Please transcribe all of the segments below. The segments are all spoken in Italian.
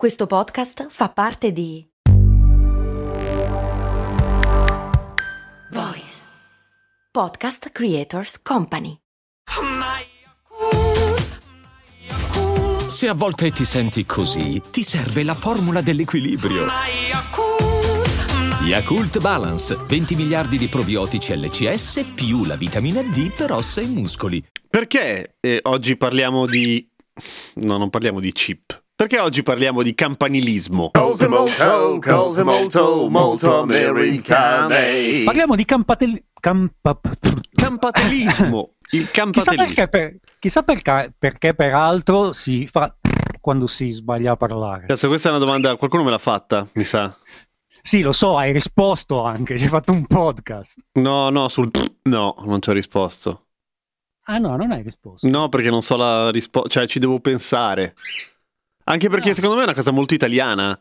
Questo podcast fa parte di Voice Podcast Creators Company. Se a volte ti senti così, ti serve la formula dell'equilibrio. Yakult Balance, 20 miliardi di probiotici LCS più la vitamina D per ossa e muscoli. Perché eh, oggi parliamo di... No, non parliamo di chip. Perché oggi parliamo di campanilismo? Cose molto, cose molto, molto americane. Parliamo di campatel... campa... Campatelismo. Il Chissà campatelismo. perché, per... Chissà perché, perché peraltro si fa quando si sbaglia a parlare. Cazzo, questa è una domanda, qualcuno me l'ha fatta, mi sa. Sì, lo so, hai risposto anche, ci hai fatto un podcast. No, no, sul... No, non ci ho risposto. Ah no, non hai risposto. No, perché non so la risposta, cioè ci devo pensare. Anche perché Ah. secondo me è una cosa molto italiana.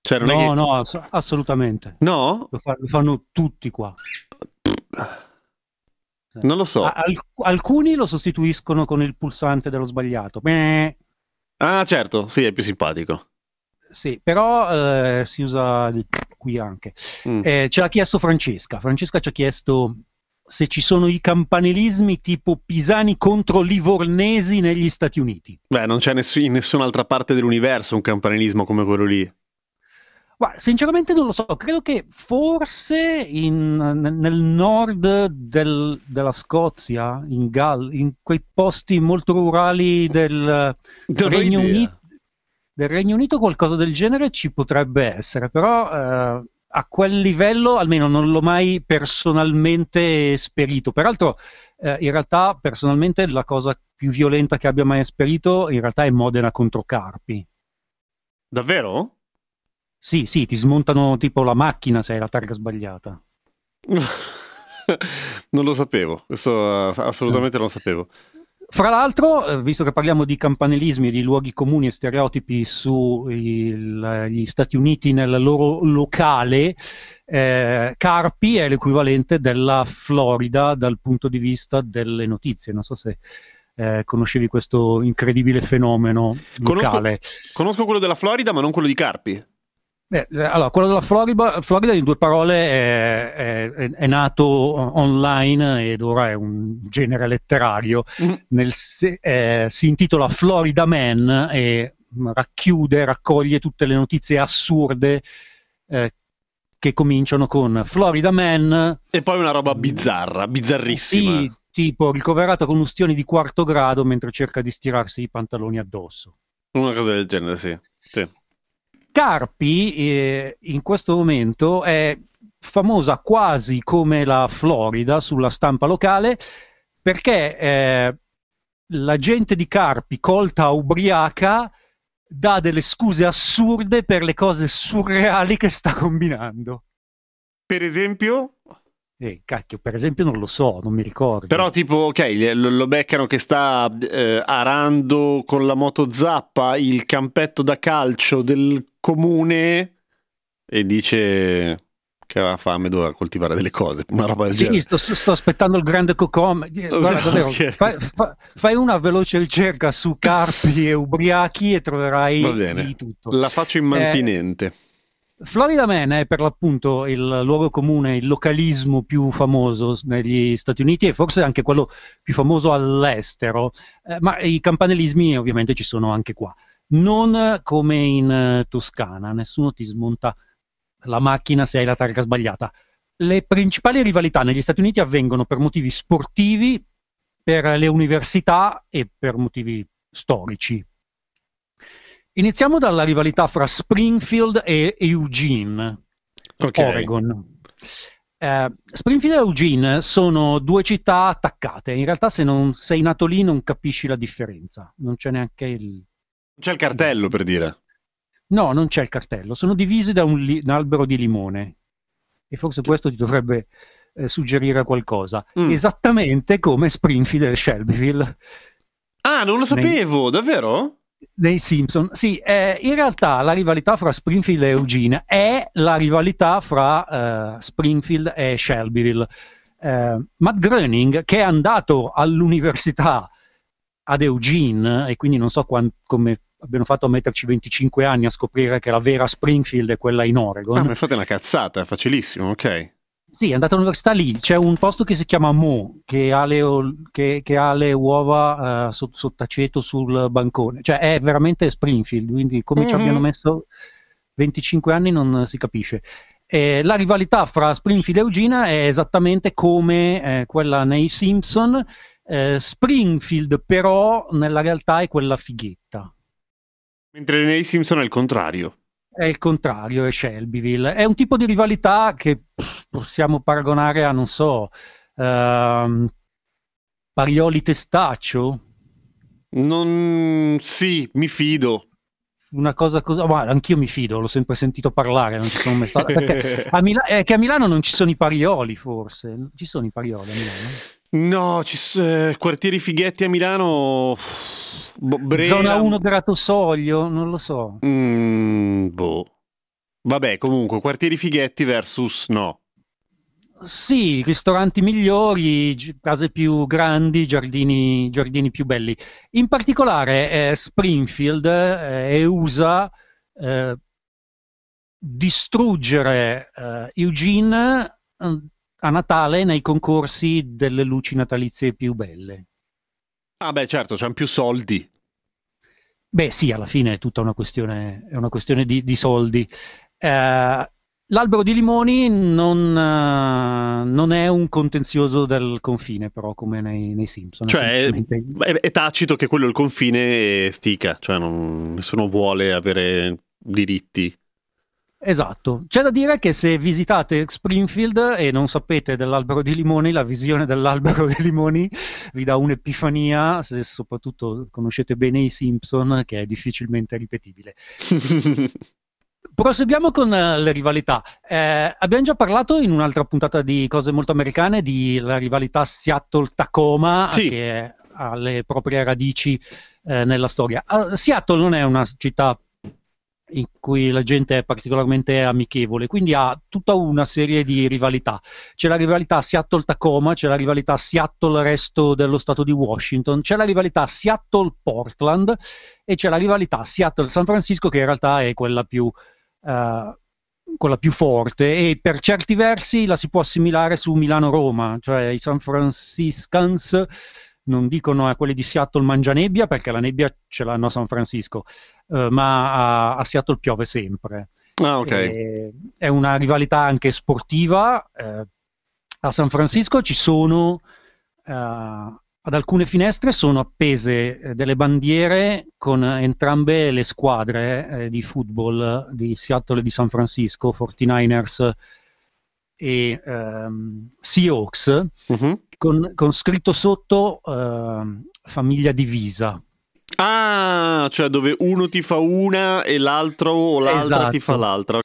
Cioè, No, che... no, ass- assolutamente. No? Lo, fa- lo fanno tutti qua. Non lo so. Al- alcuni lo sostituiscono con il pulsante dello sbagliato. Beh, Ah, certo, sì, è più simpatico. sì, però eh, si usa qui anche. Mm. Eh, ce l'ha chiesto Francesca. Francesca ci ha chiesto se ci sono i campanilismi tipo pisani contro livornesi negli Stati Uniti. Beh, non c'è ness- in nessun'altra parte dell'universo un campanilismo come quello lì. Guarda, sinceramente non lo so, credo che forse in- nel nord del- della Scozia, in, Gal- in quei posti molto rurali del Regno. Unito, del Regno Unito qualcosa del genere ci potrebbe essere, però eh, a quel livello almeno non l'ho mai personalmente esperito. Peraltro, eh, in realtà, personalmente la cosa più violenta che abbia mai esperito in realtà è Modena contro Carpi. Davvero? Sì, sì, ti smontano tipo la macchina se hai la targa sbagliata. non lo sapevo, questo eh, assolutamente non lo sapevo. Fra l'altro, eh, visto che parliamo di campanilismi e di luoghi comuni e stereotipi sugli Stati Uniti nel loro locale, eh, Carpi è l'equivalente della Florida dal punto di vista delle notizie. Non so se eh, conoscevi questo incredibile fenomeno Conosco- locale. Conosco quello della Florida, ma non quello di Carpi. Eh, eh, allora, quello della Florida, Florida in due parole è, è- è nato online ed ora è un genere letterario. Mm. Nel eh, si intitola Florida Man e racchiude, raccoglie tutte le notizie assurde eh, che cominciano con Florida Man, E poi una roba bizzarra, bizzarrissima. sì, tipo ricoverato con ustioni di quarto grado mentre cerca di stirarsi i pantaloni addosso. Una cosa del genere, sì. Sì. Carpi eh, in questo momento è famosa quasi come la Florida sulla stampa locale perché eh, la gente di Carpi colta ubriaca dà delle scuse assurde per le cose surreali che sta combinando. Per esempio, Eh, cacchio, per esempio non lo so, non mi ricordo. però tipo, ok, lo, beccano che sta eh, arando con la moto zappa il campetto da calcio del comune e dice che aveva fame, doveva coltivare delle cose, una roba del Sì, genere. sto, sto aspettando il grande cocom. Eh, Guarda, davvero, Ok. fai, fa- fai una veloce ricerca su carpi e ubriachi e troverai di tutto. La faccio immantinente. Florida Man è per l'appunto il luogo comune, il localismo più famoso negli Stati Uniti e forse anche quello più famoso all'estero, eh, ma i campanilismi ovviamente ci sono anche qua. Non come in eh, Toscana, nessuno ti smonta la macchina se hai la targa sbagliata. Le principali rivalità negli Stati Uniti avvengono per motivi sportivi, per le università e per motivi storici. Iniziamo dalla rivalità fra Springfield e Eugene, ok. Oregon. Eh, Springfield e Eugene sono due città attaccate. In realtà, se non sei nato lì, non capisci la differenza. Non c'è neanche il. C'è il cartello per dire. No, non c'è il cartello. Sono divisi da un, li- un albero di limone. E forse questo ti dovrebbe eh, suggerire qualcosa. Mm. Esattamente come Springfield e Shelbyville. Ah, non lo sapevo, davvero? Dei Simpson. Sì, eh, in realtà la rivalità fra Springfield e Eugene è la rivalità fra eh, Springfield e Shelbyville. Eh, Matt Groening, che è andato all'università ad Eugene, e quindi non so quan- come abbiano fatto a metterci 25 anni a scoprire che la vera Springfield è quella in Oregon. Ah, ma fate una cazzata, facilissimo, ok. Sì, è andato all'università lì, c'è un posto che si chiama Mo, che ha le, che, che ha le uova uh, sotto, sottaceto sul bancone, cioè è veramente Springfield, quindi come mm-hmm. ci abbiano messo 25 anni non si capisce. Eh, la rivalità fra Springfield e Eugene è esattamente come eh, quella nei Simpson, eh, Springfield però nella realtà è quella fighetta. Mentre nei Simpson è il contrario è il contrario, è Shelbyville. È un tipo di rivalità che possiamo paragonare a, non so, uh, Parioli Testaccio? Non... Sì, mi fido. Una cosa così, ma anch'io mi fido, l'ho sempre sentito parlare, non ci sono mai stato. a Mila... è che a Milano non ci sono i parioli, forse. Ci sono i parioli a Milano? No, ci eh, quartieri fighetti a Milano. Boh, Brera... Zona 1 Soglio, non lo so. Mm, boh. Vabbè, comunque, quartieri fighetti versus no. Sì, ristoranti migliori, case più grandi, giardini, giardini più belli. In particolare eh, Springfield eh, usa eh, distruggere eh, Eugene eh, a Natale nei concorsi delle luci natalizie più belle. Ah beh certo, c'hanno più soldi. Beh sì, alla fine è tutta una questione, una questione di, di, soldi. Eh, l'albero di limoni non, uh, non, è un contenzioso del confine, però, come nei, nei Simpson. Cioè, è, è, tacito che quello è il confine e stica, cioè non, nessuno vuole avere diritti. Esatto, c'è da dire che se visitate Springfield e non sapete dell'albero di limoni, la visione dell'albero di limoni vi dà un'epifania, se soprattutto conoscete bene i Simpson, che è difficilmente ripetibile. Proseguiamo con uh, le rivalità. Eh, abbiamo già parlato in un'altra puntata di cose molto americane della rivalità Seattle-Tacoma, sì. che ha le proprie radici eh, nella storia. Uh, Seattle non è una città in cui la gente è particolarmente amichevole, quindi ha tutta una serie di rivalità. C'è la rivalità Seattle-Tacoma, c'è la rivalità Seattle-resto dello stato di Washington, c'è la rivalità Seattle-Portland e c'è la rivalità Seattle-San Francisco che in realtà è quella più, uh, quella più forte e per certi versi la si può assimilare su Milano-Roma, cioè i San Franciscans non dicono a quelli di Seattle mangia nebbia perché la nebbia ce l'hanno a San Francisco, eh, ma a, a, Seattle piove sempre. Ah, ok. E, è una rivalità anche sportiva. Eh, a San Francisco ci sono, eh, ad alcune finestre sono appese eh, delle bandiere con entrambe le squadre eh, di football di Seattle e di San Francisco, 49ers e ehm, Seahawks, uh-huh. con, con, scritto sotto ehm, famiglia divisa. Ah, cioè dove uno ti fa una e l'altro o l'altra esatto. ti fa l'altra.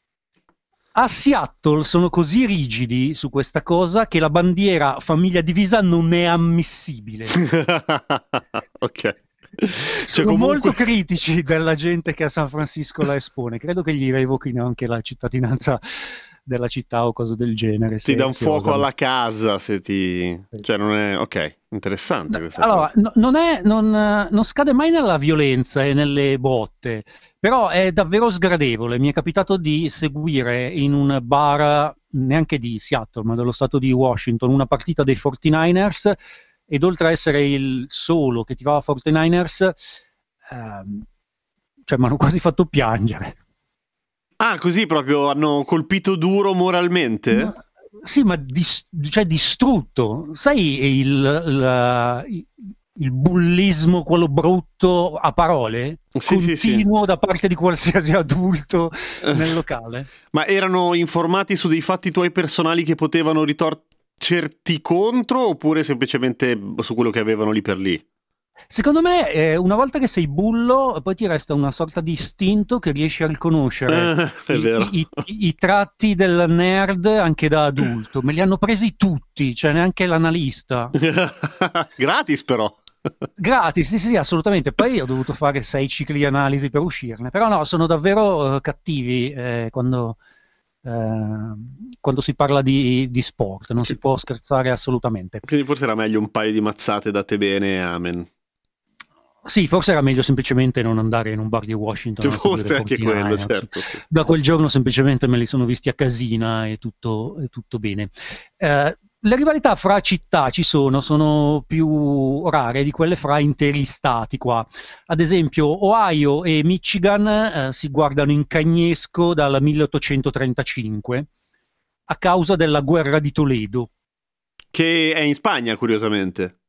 A Seattle sono così rigidi su questa cosa che la bandiera famiglia divisa non è ammissibile. ok. Cioè, sono comunque... molto critici della gente che a San Francisco la espone. Credo che gli revochino anche la cittadinanza della città o cose del genere. Ti dà un fuoco alla casa se ti... Cioè non è... Ok, interessante questa allora, cosa. Allora, non, è, non, non scade mai nella violenza e nelle botte, però è davvero sgradevole. Mi è capitato di seguire in un bar, neanche di Seattle, ma dello stato di Washington, una partita dei 49ers ed oltre a essere il solo che ti va a 49ers, ehm, cioè mi hanno quasi fatto piangere. Ah, così proprio hanno colpito duro moralmente? Ma, sì, ma dis, cioè distrutto. Sai il, la, il bullismo, quello brutto a parole, sì, continuo sì, sì. da parte di qualsiasi adulto nel locale. Ma erano informati su dei fatti tuoi personali che potevano ritorcerti contro oppure semplicemente su quello che avevano lì per lì? Secondo me, eh, una volta che sei bullo, poi ti resta una sorta di istinto che riesci a riconoscere eh, i, i, i, i, tratti del nerd anche da adulto. Me li hanno presi tutti, cioè neanche l'analista. Gratis però. Gratis, sì, sì, assolutamente. Poi ho dovuto fare sei cicli di analisi per uscirne. Però no, sono davvero uh, cattivi eh, quando, uh, quando, si parla di, di sport. Non sì. si può scherzare assolutamente. Quindi forse era meglio un paio di mazzate date bene, amen. Sì, forse era meglio semplicemente non andare in un bar di Washington. Forse anche quello, certo. sì. Da quel giorno semplicemente me li sono visti a casina e tutto, e tutto bene. Eh, le rivalità fra città ci sono, sono più rare di quelle fra interi stati qua. Ad esempio, Ohio e Michigan eh, si guardano in cagnesco dal 1835 a causa della guerra di Toledo. Che è in Spagna, curiosamente.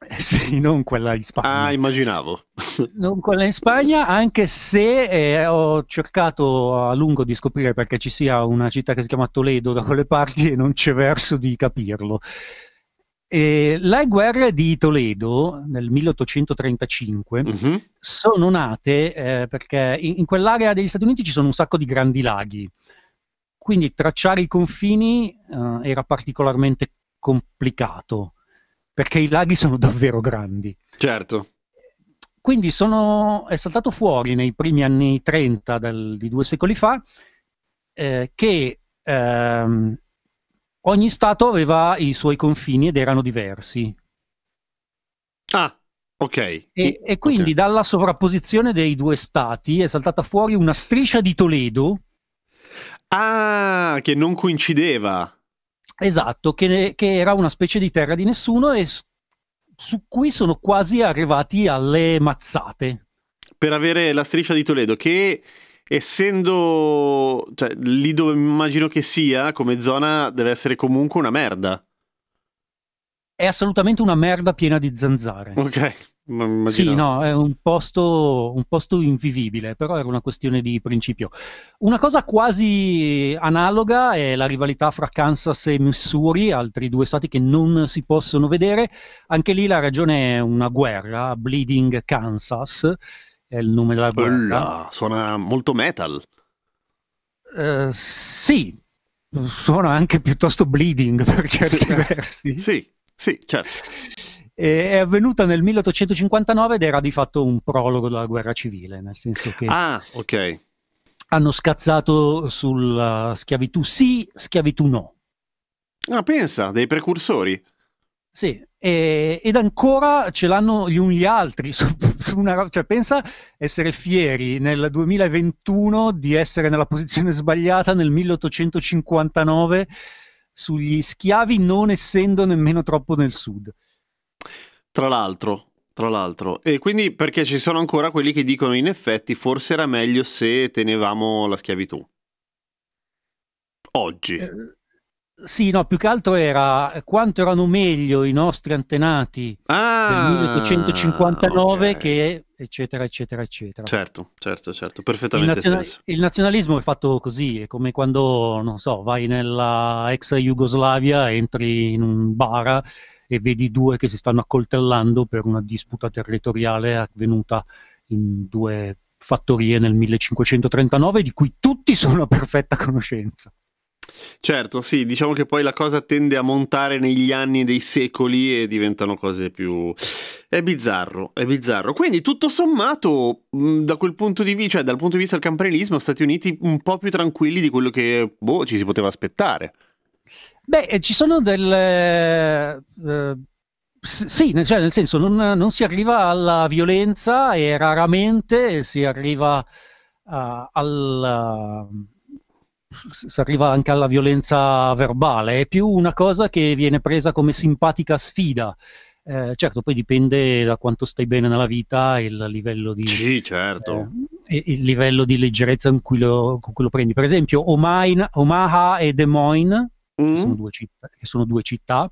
Sì, non quella in Spagna. Ah, immaginavo. Non quella in Spagna, anche se eh, ho cercato a lungo di scoprire perché ci sia una città che si chiama Toledo da quelle parti e non c'è verso di capirlo. E le guerre di Toledo nel 1835 Mhm. sono nate eh, perché in, in quell'area degli Stati Uniti ci sono un sacco di grandi laghi, quindi tracciare i confini eh, era particolarmente complicato perché i laghi sono davvero grandi. Certo. Quindi sono, è saltato fuori nei primi anni 30 del- di due secoli fa eh, che ehm, ogni Stato aveva i suoi confini ed erano diversi. Ah, ok. E, e quindi Ok. dalla sovrapposizione dei due Stati è saltata fuori una striscia di Toledo, Ah, che non coincideva. Esatto, che, che era una specie di terra di nessuno e su cui sono quasi arrivati alle mazzate. per avere la striscia di Toledo che essendo cioè, lì dove immagino che sia come zona deve essere comunque una merda È assolutamente una merda piena di zanzare. ok ma Sì, no, è un posto, un posto invivibile, però era una questione di principio. Una cosa quasi analoga è la rivalità fra Kansas e Missouri, altri due stati che non si possono vedere. Anche lì la ragione è una guerra, Bleeding Kansas è il nome della guerra. Olla, suona molto metal Eh, sì, suona anche piuttosto bleeding per certi versi. sì sì certo È avvenuta nel 1859 ed era di fatto un prologo della guerra civile, nel senso che ah ok hanno scazzato sulla schiavitù sì, schiavitù no. ah pensa dei precursori Sì, e- ed ancora ce l'hanno gli uni gli altri. su- su una cioè, pensa essere fieri nel 2021 di essere nella posizione sbagliata nel 1859 sugli schiavi, non essendo nemmeno troppo nel sud. Tra l'altro tra l'altro e quindi perché ci sono ancora quelli che dicono in effetti forse era meglio se tenevamo la schiavitù oggi Eh, Sì, no, più che altro era quanto erano meglio i nostri antenati ah del 1859 ok. che eccetera, eccetera, eccetera. Certo, certo, certo, Il, perfettamente naziona- senso. il nazionalismo è fatto così, è come quando, non so, vai nella ex Jugoslavia, entri in un bar e vedi due che si stanno accoltellando per una disputa territoriale avvenuta in due fattorie nel 1539 di cui tutti sono a perfetta conoscenza. Certo, sì, diciamo che poi la cosa tende a montare negli anni dei secoli e diventano cose più... È bizzarro, è bizzarro. Quindi tutto sommato, mh, da quel punto di vista, cioè dal punto di vista del campanilismo, Stati Uniti un po' più tranquilli di quello che, boh, ci si poteva aspettare. Beh, eh, ci sono delle... eh, s- sì, cioè, nel senso non, non si arriva alla violenza e raramente si arriva ah, al... s- si arriva anche alla violenza verbale, è più una cosa che viene presa come simpatica sfida. Eh, certo, poi dipende da quanto stai bene nella vita e il livello di, Sì, certo. eh, il livello di leggerezza in cui lo, con cui lo prendi. Per esempio, Omain- Omaha e Des Moines che sono Mm? due città, che sono due città,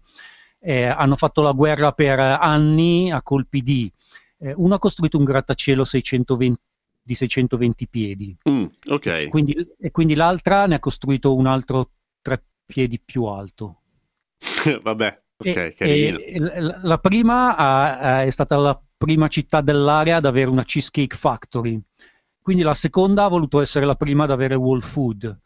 eh, hanno fatto la guerra per anni a colpi di... eh, uno ha costruito un grattacielo 620 di 620 piedi, Mm, ok. quindi, e quindi l'altra ne ha costruito un altro tre piedi più alto. Vabbè, ok, E- carino. e la prima ha- è stata la prima città dell'area ad avere una cheesecake factory, quindi la seconda ha voluto essere la prima ad avere Whole Food.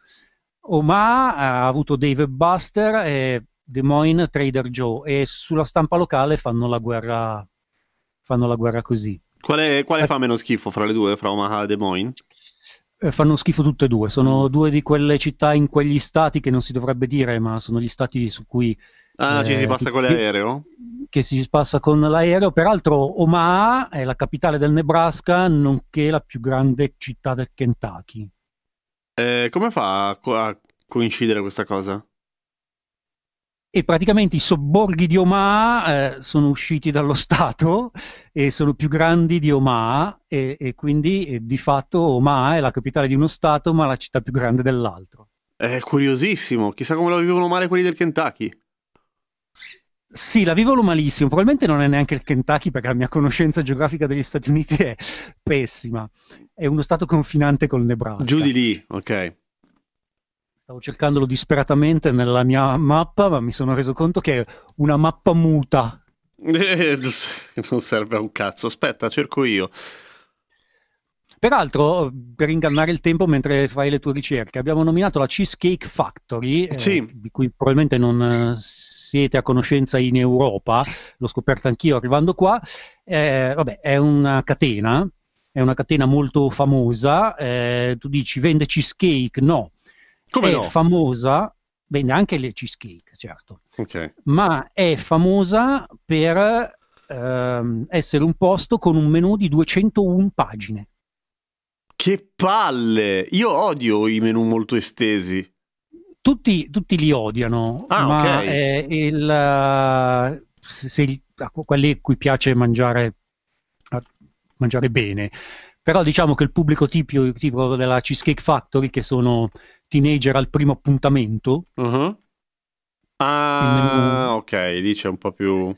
Omaha ha avuto Dave Buster e Des Moines Trader Joe e sulla stampa locale fanno la guerra, fanno la guerra così. Quale, quale eh. fa meno schifo fra le due, fra Omaha e Des Moines? Eh, fanno schifo tutte e due, sono Mm. due di quelle città in quegli stati che non si dovrebbe dire, ma sono gli stati su cui Ah, ci si Eh, passa con che- l'aereo? Che si passa con l'aereo. Peraltro, Omaha è la capitale del Nebraska, nonché la più grande città del Kentucky. Eh, come fa a, co- a coincidere questa cosa? E praticamente i sobborghi di Omaha eh, sono usciti dallo Stato e sono più grandi di Omaha, e, e quindi eh, di fatto Omaha è la capitale di uno Stato, ma la città più grande dell'altro. È curiosissimo, chissà come lo vivono male quelli del Kentucky. Sì, la vivono malissimo. Probabilmente non è neanche il Kentucky perché la mia conoscenza geografica degli Stati Uniti è pessima. È uno stato confinante col Nebraska. Giù di lì, ok. Stavo cercandolo disperatamente nella mia mappa, ma mi sono reso conto che è una mappa muta. non serve a un cazzo. Aspetta, cerco io. Peraltro, per ingannare il tempo mentre fai le tue ricerche, abbiamo nominato la Cheesecake Factory, eh, Sì. di cui probabilmente non eh, siete a conoscenza in Europa, l'ho scoperto anch'io arrivando qua. Eh, vabbè, è una catena, è una catena molto famosa. eh, tu dici vende cheesecake? No, Come è no? famosa, vende anche le cheesecake, certo, ok. ma è famosa per ehm, essere un posto con un menù di 201 pagine. Che palle! Io odio i menu molto estesi. tutti, tutti li odiano, Ah, ma ok. è il, eh, se, se- a quelli a cui piace mangiare, mangiare bene. Però diciamo che il pubblico tipo, tipo della Cheesecake Factory, che sono teenager al primo appuntamento, Uh-huh. Ah, ok, lì c'è un po' più...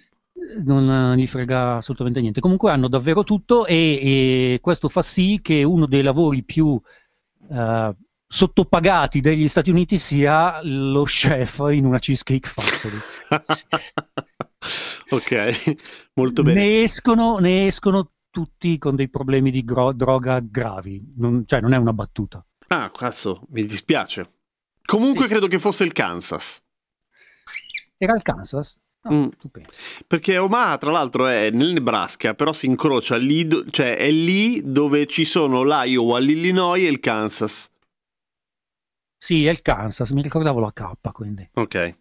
non eh, gli frega assolutamente niente. Comunque hanno davvero tutto e, e questo fa sì che uno dei lavori più eh, sottopagati degli Stati Uniti sia lo chef in una Cheesecake Factory. ok, molto bene. Ne escono, ne escono tutti con dei problemi di gro- droga gravi, non, cioè non è una battuta. Ah, cazzo, mi dispiace. Comunque Sì. credo che fosse il Kansas. Era il Kansas? No, Mm. Perché Omaha, tra l'altro, è nel Nebraska, però si incrocia lì, do- cioè è lì dove ci sono l'Iowa, l'Illinois e il Kansas. Sì, è il Kansas, mi ricordavo la K, quindi. Ok.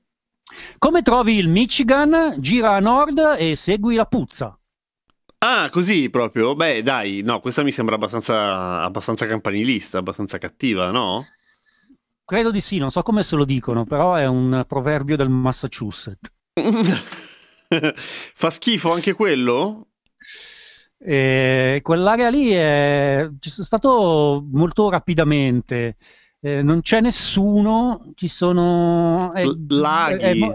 Come trovi il Michigan? Gira a nord e segui la puzza. Ah, così proprio? Beh, dai, no, questa mi sembra abbastanza, abbastanza campanilista, abbastanza cattiva, no? Credo di sì, non so come se lo dicono, però è un proverbio del Massachusetts. Fa schifo anche quello? E quell'area lì è... ci sono stato molto rapidamente. Eh, non c'è nessuno, ci sono è- laghi. è-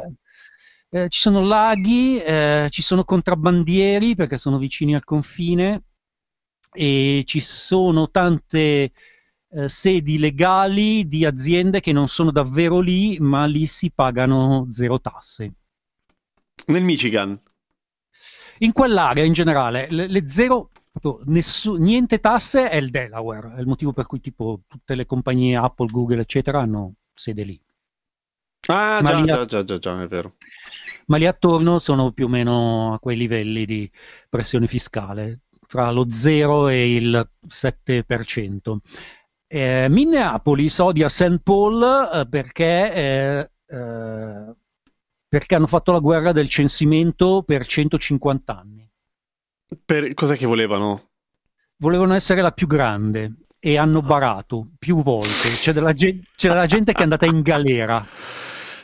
è eh, ci sono laghi, eh, ci sono contrabbandieri perché sono vicini al confine e ci sono tante eh, sedi legali di aziende che non sono davvero lì, ma lì si pagano zero tasse. Nel Michigan. In quell'area in generale, le, le zero, nessu- niente tasse è il Delaware, è il motivo per cui tipo tutte le compagnie Apple, Google, eccetera hanno sede lì. Ah, già, lì- già, già, già, già, è vero. Ma lì attorno sono più o meno a quei livelli di pressione fiscale, tra lo 0 e il 7%. Eh, Minneapolis odia St. Paul eh, perché, eh, eh, perché hanno fatto la guerra del censimento per 150 anni. Per... Cos'è che volevano? volevano essere la più grande e hanno barato più volte. C'è della, gen- c'è della gente che è andata in galera.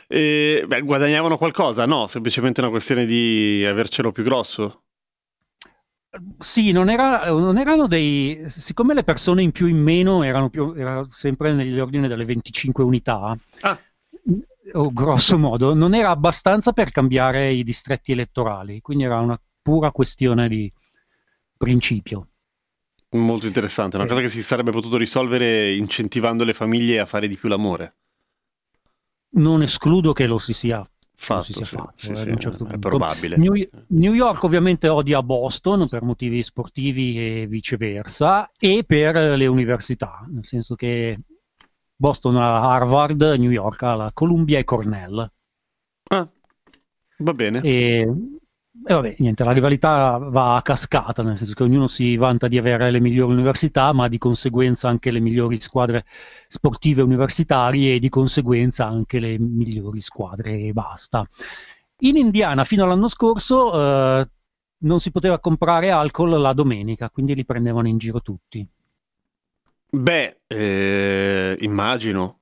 E, beh, guadagnavano qualcosa? No, semplicemente una questione di avercelo più grosso. Sì, non, era- non erano dei. Siccome le persone in più in meno erano, più, erano sempre negli ordini delle 25 unità, Ah. O grosso modo, non era abbastanza per cambiare i distretti elettorali. Quindi era una pura questione di principio. Molto interessante, una cosa che si sarebbe potuto risolvere incentivando le famiglie a fare di più l'amore. Non escludo che lo si sia Fatto, si sia sì, fatto, sì, eh, sì, certo è probabile. New, New York ovviamente odia Boston per motivi sportivi e viceversa e per le università, nel senso che Boston ha Harvard, New York ha la Columbia e Cornell. Ah, va bene. E, e vabbè, niente, la rivalità va a cascata, nel senso che ognuno si vanta di avere le migliori università, ma di conseguenza anche le migliori squadre sportive universitarie e di conseguenza anche le migliori squadre e basta. In Indiana fino all'anno scorso eh, non si poteva comprare alcol la domenica, quindi li prendevano in giro tutti. Beh, eh, immagino.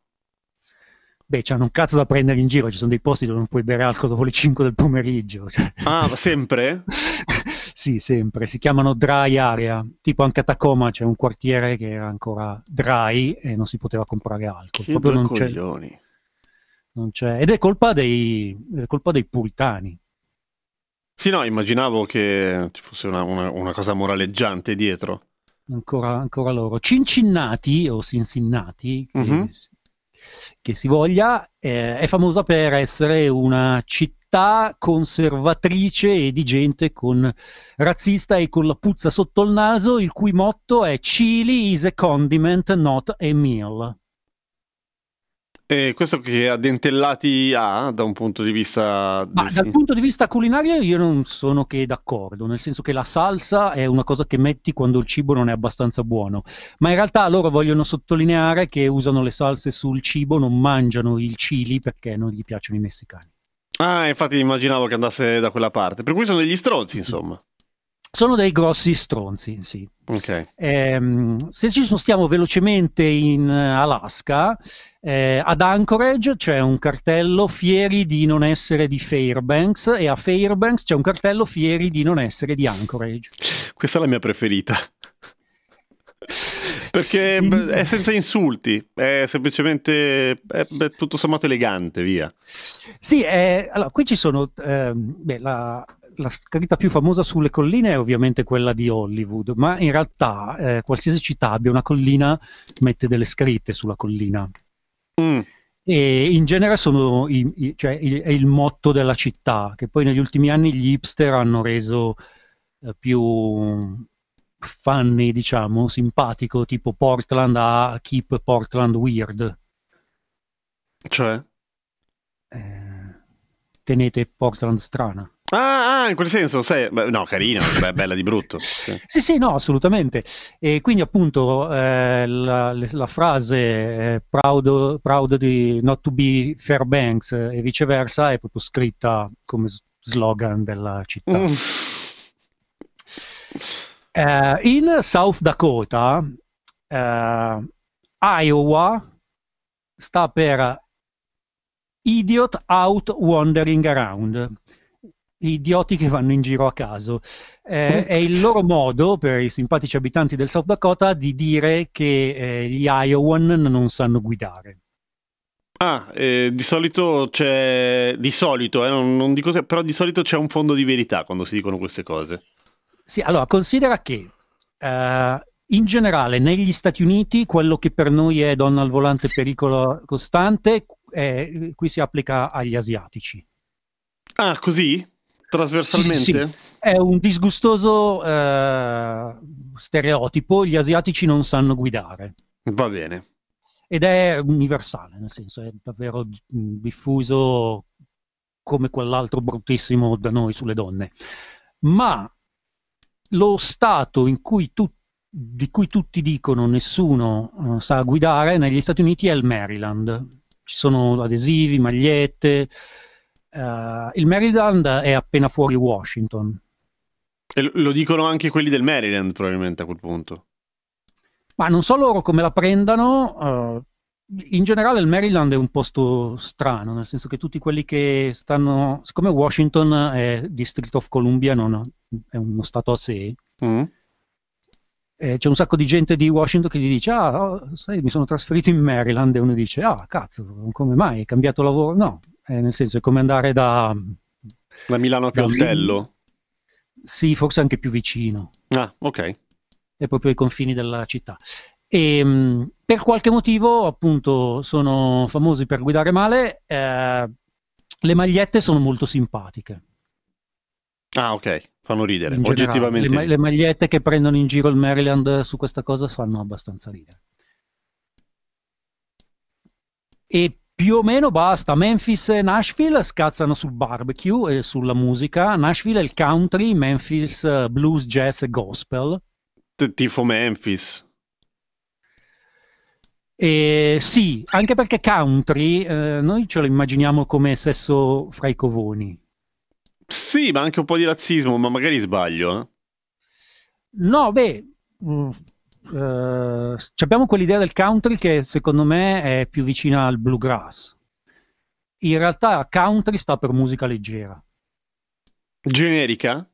Beh, c'hanno un cazzo da prendere in giro, ci sono dei posti dove non puoi bere alcol dopo le 5 del pomeriggio. cioè. Ah, sempre? sì, sempre. Si chiamano dry area. Tipo anche a Tacoma c'è un quartiere che era ancora dry e non si poteva comprare alcol. Che Proprio non c'è, coglioni. non c'è. Ed è colpa dei, è colpa dei puritani. Sì, no, immaginavo che ci fosse una, una- una cosa moraleggiante dietro. Ancora, ancora loro. Cincinnati o Cincinnati, che, Mhm. che si voglia, eh, è famosa per essere una città conservatrice e di gente con razzista e con la puzza sotto il naso, il cui motto è Chili is a condiment, not a meal. E questo che addentellati ha da un punto di vista... Ma dal punto di vista culinario io non sono che d'accordo, nel senso che la salsa è una cosa che metti quando il cibo non è abbastanza buono, ma in realtà loro vogliono sottolineare che usano le salse sul cibo, non mangiano il chili perché non gli piacciono i messicani. Ah, infatti immaginavo che andasse da quella parte. Per cui sono degli stronzi, insomma. Sono dei grossi stronzi, sì. Ok. Ehm, se ci spostiamo velocemente in eh, Alaska, eh, ad Anchorage c'è un cartello fieri di non essere di Fairbanks e a Fairbanks c'è un cartello fieri di non essere di Anchorage. Questa è la mia preferita. Perché è senza insulti, è semplicemente è, beh, tutto sommato elegante, via. Sì, eh, allora, qui ci sono, ehm, beh, la, la scritta più famosa sulle colline è ovviamente quella di Hollywood, ma in realtà eh, qualsiasi città abbia una collina mette delle scritte sulla collina. Mm. E in genere sono i- i- cioè, il- è il motto della città, che poi negli ultimi anni gli hipster hanno reso eh, più funny, diciamo, simpatico, tipo Portland a Keep Portland Weird. Cioè? Eh, tenete Portland strana. Ah, ah, in quel senso, sai, beh, no, carina, beh, bella di brutto. sì. Sì, sì, no, assolutamente. E quindi appunto eh, la, la frase eh, proud, proud di not to be Fairbanks eh, e viceversa è proprio scritta come slogan della città. Mm. Eh, in South Dakota, Iowa sta per Idiot Out Wandering Around. Idioti che vanno in giro a caso. Eh, è il loro modo, per i simpatici abitanti del South Dakota, di dire che eh, gli Iowan non sanno guidare. Ah, eh, di solito c'è, di solito, eh, non, non dico se, però di solito c'è un fondo di verità quando si dicono queste cose. Sì, allora considera che eh, in generale negli Stati Uniti quello che per noi è donna al volante pericolo costante, eh, qui si applica agli asiatici. Ah, così? Trasversalmente? Sì, sì. È un disgustoso eh, stereotipo, gli asiatici non sanno guidare. Va bene. Ed è universale, nel senso è davvero diffuso come quell'altro bruttissimo da noi sulle donne. Ma lo stato in cui tu- di cui tutti dicono nessuno eh, sa guidare negli Stati Uniti è il Maryland. Ci sono adesivi, magliette. eh, il Maryland è appena fuori Washington. E lo- dicono anche quelli del Maryland, probabilmente a quel punto. Ma non so loro come la prendano. eh, in generale il Maryland è un posto strano, nel senso che tutti quelli che stanno... Siccome Washington è District of Columbia, non è uno stato a sé, Mm. Eh, c'è un sacco di gente di Washington che gli dice ah, oh, sai, mi sono trasferito in Maryland e uno dice ah, cazzo, come mai? Hai cambiato lavoro? No, eh, nel senso è come andare da... Da Milano a Pioltello. Sì, forse anche più vicino. Ah, ok. è proprio ai confini della città. E, mh, per qualche motivo, appunto, sono famosi per guidare male. eh, le magliette sono molto simpatiche. Ah, ok. Fanno ridere. in generale. Oggettivamente. Le, ma- le magliette che prendono in giro il Maryland su questa cosa fanno abbastanza ridere. E più o meno basta. Memphis e Nashville scazzano sul barbecue e sulla musica. Nashville è il country, Memphis eh, blues, jazz e gospel. Tifo Memphis. Eh, sì, anche perché country eh, noi ce lo immaginiamo come sesso fra i covoni. Sì, ma anche un po' di razzismo, ma magari sbaglio. Eh? No, beh, mm, eh, abbiamo quell'idea del country che secondo me è più vicina al bluegrass. In realtà country sta per musica leggera, Generica?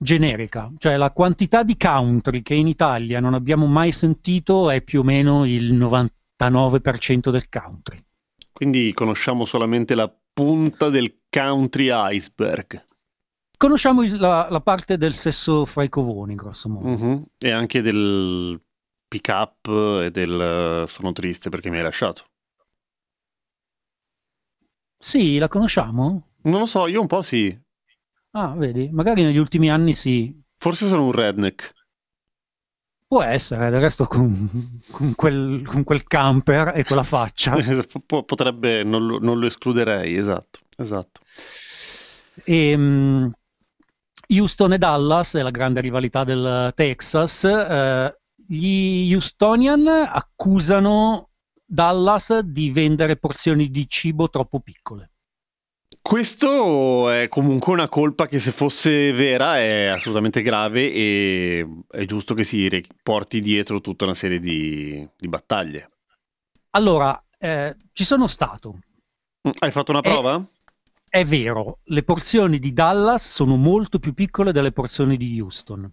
generica, cioè la quantità di country che in Italia non abbiamo mai sentito è più o meno il 99% del country. Quindi conosciamo solamente la punta del country iceberg. Conosciamo la, la parte del sesso fra i covoni, grosso modo. Mhm. E anche del pick up e del eh, sono triste perché mi hai lasciato. Sì, la conosciamo? Non lo so, io un po' sì. Ah, vedi, magari negli ultimi anni sì. Forse sono un redneck. Può essere, del resto con, con quel, con quel camper e quella faccia. Po- Potrebbe, non lo, non lo escluderei, esatto, esatto. E, mm, Houston e Dallas è la grande rivalità del Texas. eh, gli Houstonian accusano Dallas di vendere porzioni di cibo troppo piccole. Questo è comunque una colpa che se fosse vera è assolutamente grave e è giusto che si porti dietro tutta una serie di, di battaglie. Allora, eh, ci sono stato. Mm, Hai fatto una Eh, prova? È vero, le porzioni di Dallas sono molto più piccole delle porzioni di Houston.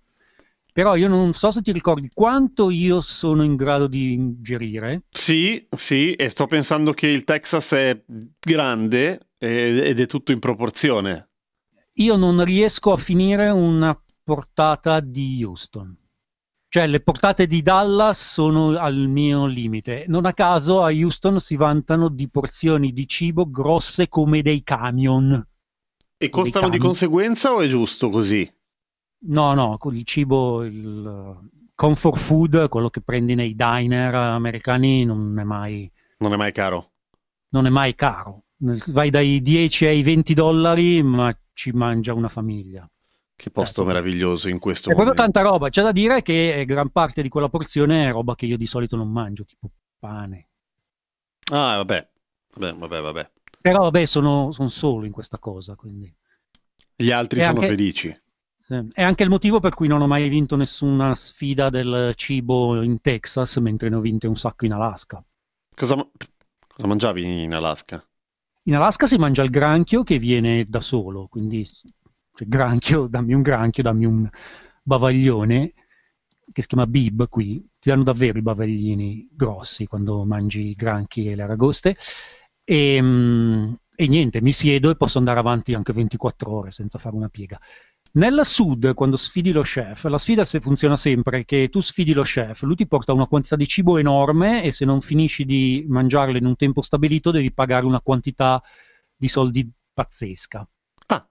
Però io non so se ti ricordi quanto io sono in grado di ingerire. Sì, sì, e sto pensando che il Texas è grande ed è tutto in proporzione. Io non riesco a finire una portata di Houston. Cioè, le portate di Dallas sono al mio limite. Non a caso a Houston si vantano di porzioni di cibo grosse come dei camion. E costano di conseguenza o è giusto così? No, no, con il cibo, il comfort food, quello che prendi nei diner americani, non è mai, Non è mai caro. non è mai caro. Vai dai 10 ai 20 dollari, ma ci mangia una famiglia. Che posto Certo. meraviglioso in questo È proprio momento. tanta roba. C'è da dire che eh, gran parte di quella porzione è roba che io di solito non mangio, tipo pane. Ah, vabbè. Vabbè, vabbè, vabbè. Però vabbè, sono, sono solo in questa cosa, quindi. Gli altri E sono anche- felici. Sì. È anche il motivo per cui non ho mai vinto nessuna sfida del cibo in Texas, mentre ne ho vinte un sacco in Alaska. Cosa, cosa mangiavi in Alaska? In Alaska si mangia il granchio che viene da solo, quindi cioè, granchio, dammi un granchio, dammi un bavaglione che si chiama bib qui, ti danno davvero i bavaglini grossi quando mangi i granchi e le aragoste e, mm, e niente, mi siedo e posso andare avanti anche 24 ore senza fare una piega. Nel sud, quando sfidi lo chef, la sfida se funziona sempre che tu sfidi lo chef, lui ti porta una quantità di cibo enorme e se non finisci di mangiarlo in un tempo stabilito devi pagare una quantità di soldi pazzesca. Ah,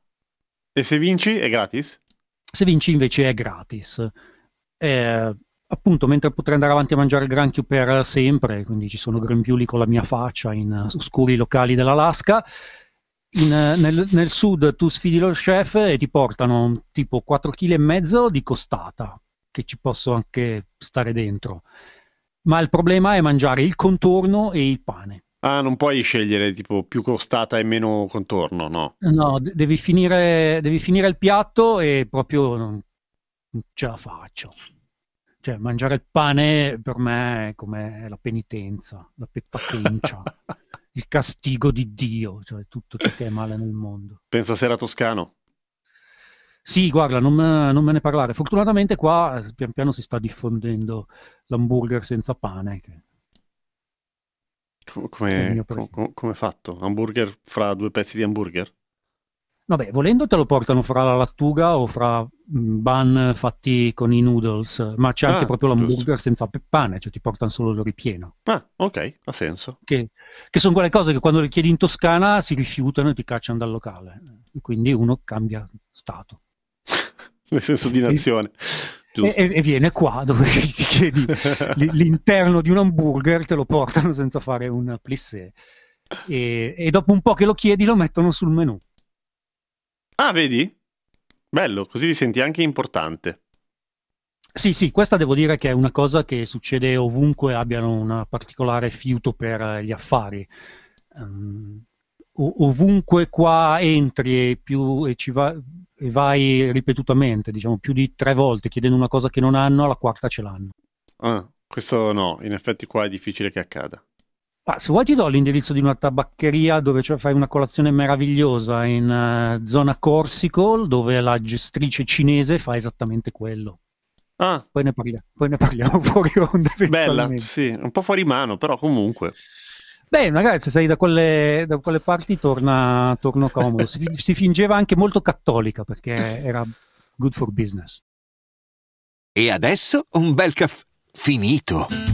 e se vinci è gratis? Se vinci invece è gratis. Eh, appunto, mentre potrei andare avanti a mangiare il granchio per sempre, quindi ci sono grembiuli con la mia faccia in oscuri locali dell'Alaska, in, eh, nel, nel sud tu sfidi lo chef e ti portano tipo 4,5 kg di costata, che ci posso anche stare dentro. Ma il problema è mangiare il contorno e il pane. Ah, non puoi scegliere tipo più costata e meno contorno, no? No, de- devi finire, devi finire il piatto e proprio non, ce la faccio. Cioè, mangiare il pane per me è come la penitenza, la peppatencia, il castigo di Dio, cioè tutto ciò che è male nel mondo. Pensa se era toscano. Sì, guarda, non me, non me ne parlare. Fortunatamente qua pian piano si sta diffondendo l'hamburger senza pane. che- Come, com- com- come fatto? Hamburger fra due pezzi di hamburger? Vabbè, volendo te lo portano fra la lattuga o fra mm, bun fatti con i noodles, ma c'è anche Ah, proprio l'hamburger giusto. senza pane, cioè ti portano solo il ripieno. Ah, ok, ha senso. Che, che sono quelle cose che quando le chiedi in Toscana si rifiutano e ti cacciano dal locale. Quindi uno cambia stato. Nel senso di nazione. E, e- viene qua dove ti chiedi l'interno di un hamburger, te lo portano senza fare un plissé. E, e dopo un po' che lo chiedi lo mettono sul menù. Ah, vedi? Bello, così ti senti anche importante. Sì, sì, questa devo dire che è una cosa che succede ovunque abbiano un particolare fiuto per eh, gli affari. O- ovunque qua entri e, più, e ci va, e vai ripetutamente, diciamo più di tre volte chiedendo una cosa che non hanno, alla quarta ce l'hanno. Ah, questo no, in effetti qua è difficile che accada. Ma se vuoi ti do l'indirizzo di una tabaccheria dove cioè, fai una colazione meravigliosa in uh, zona Corsico, dove la gestrice cinese fa esattamente quello. Ah, Poi ne, parliamo, poi ne parliamo fuori onda. bella, sì, un po' fuori mano, però comunque. Beh, magari se sei da quelle, da quelle parti torna, torna comodo. Si, si fingeva anche molto cattolica perché era good for business. E adesso un bel caffè finito.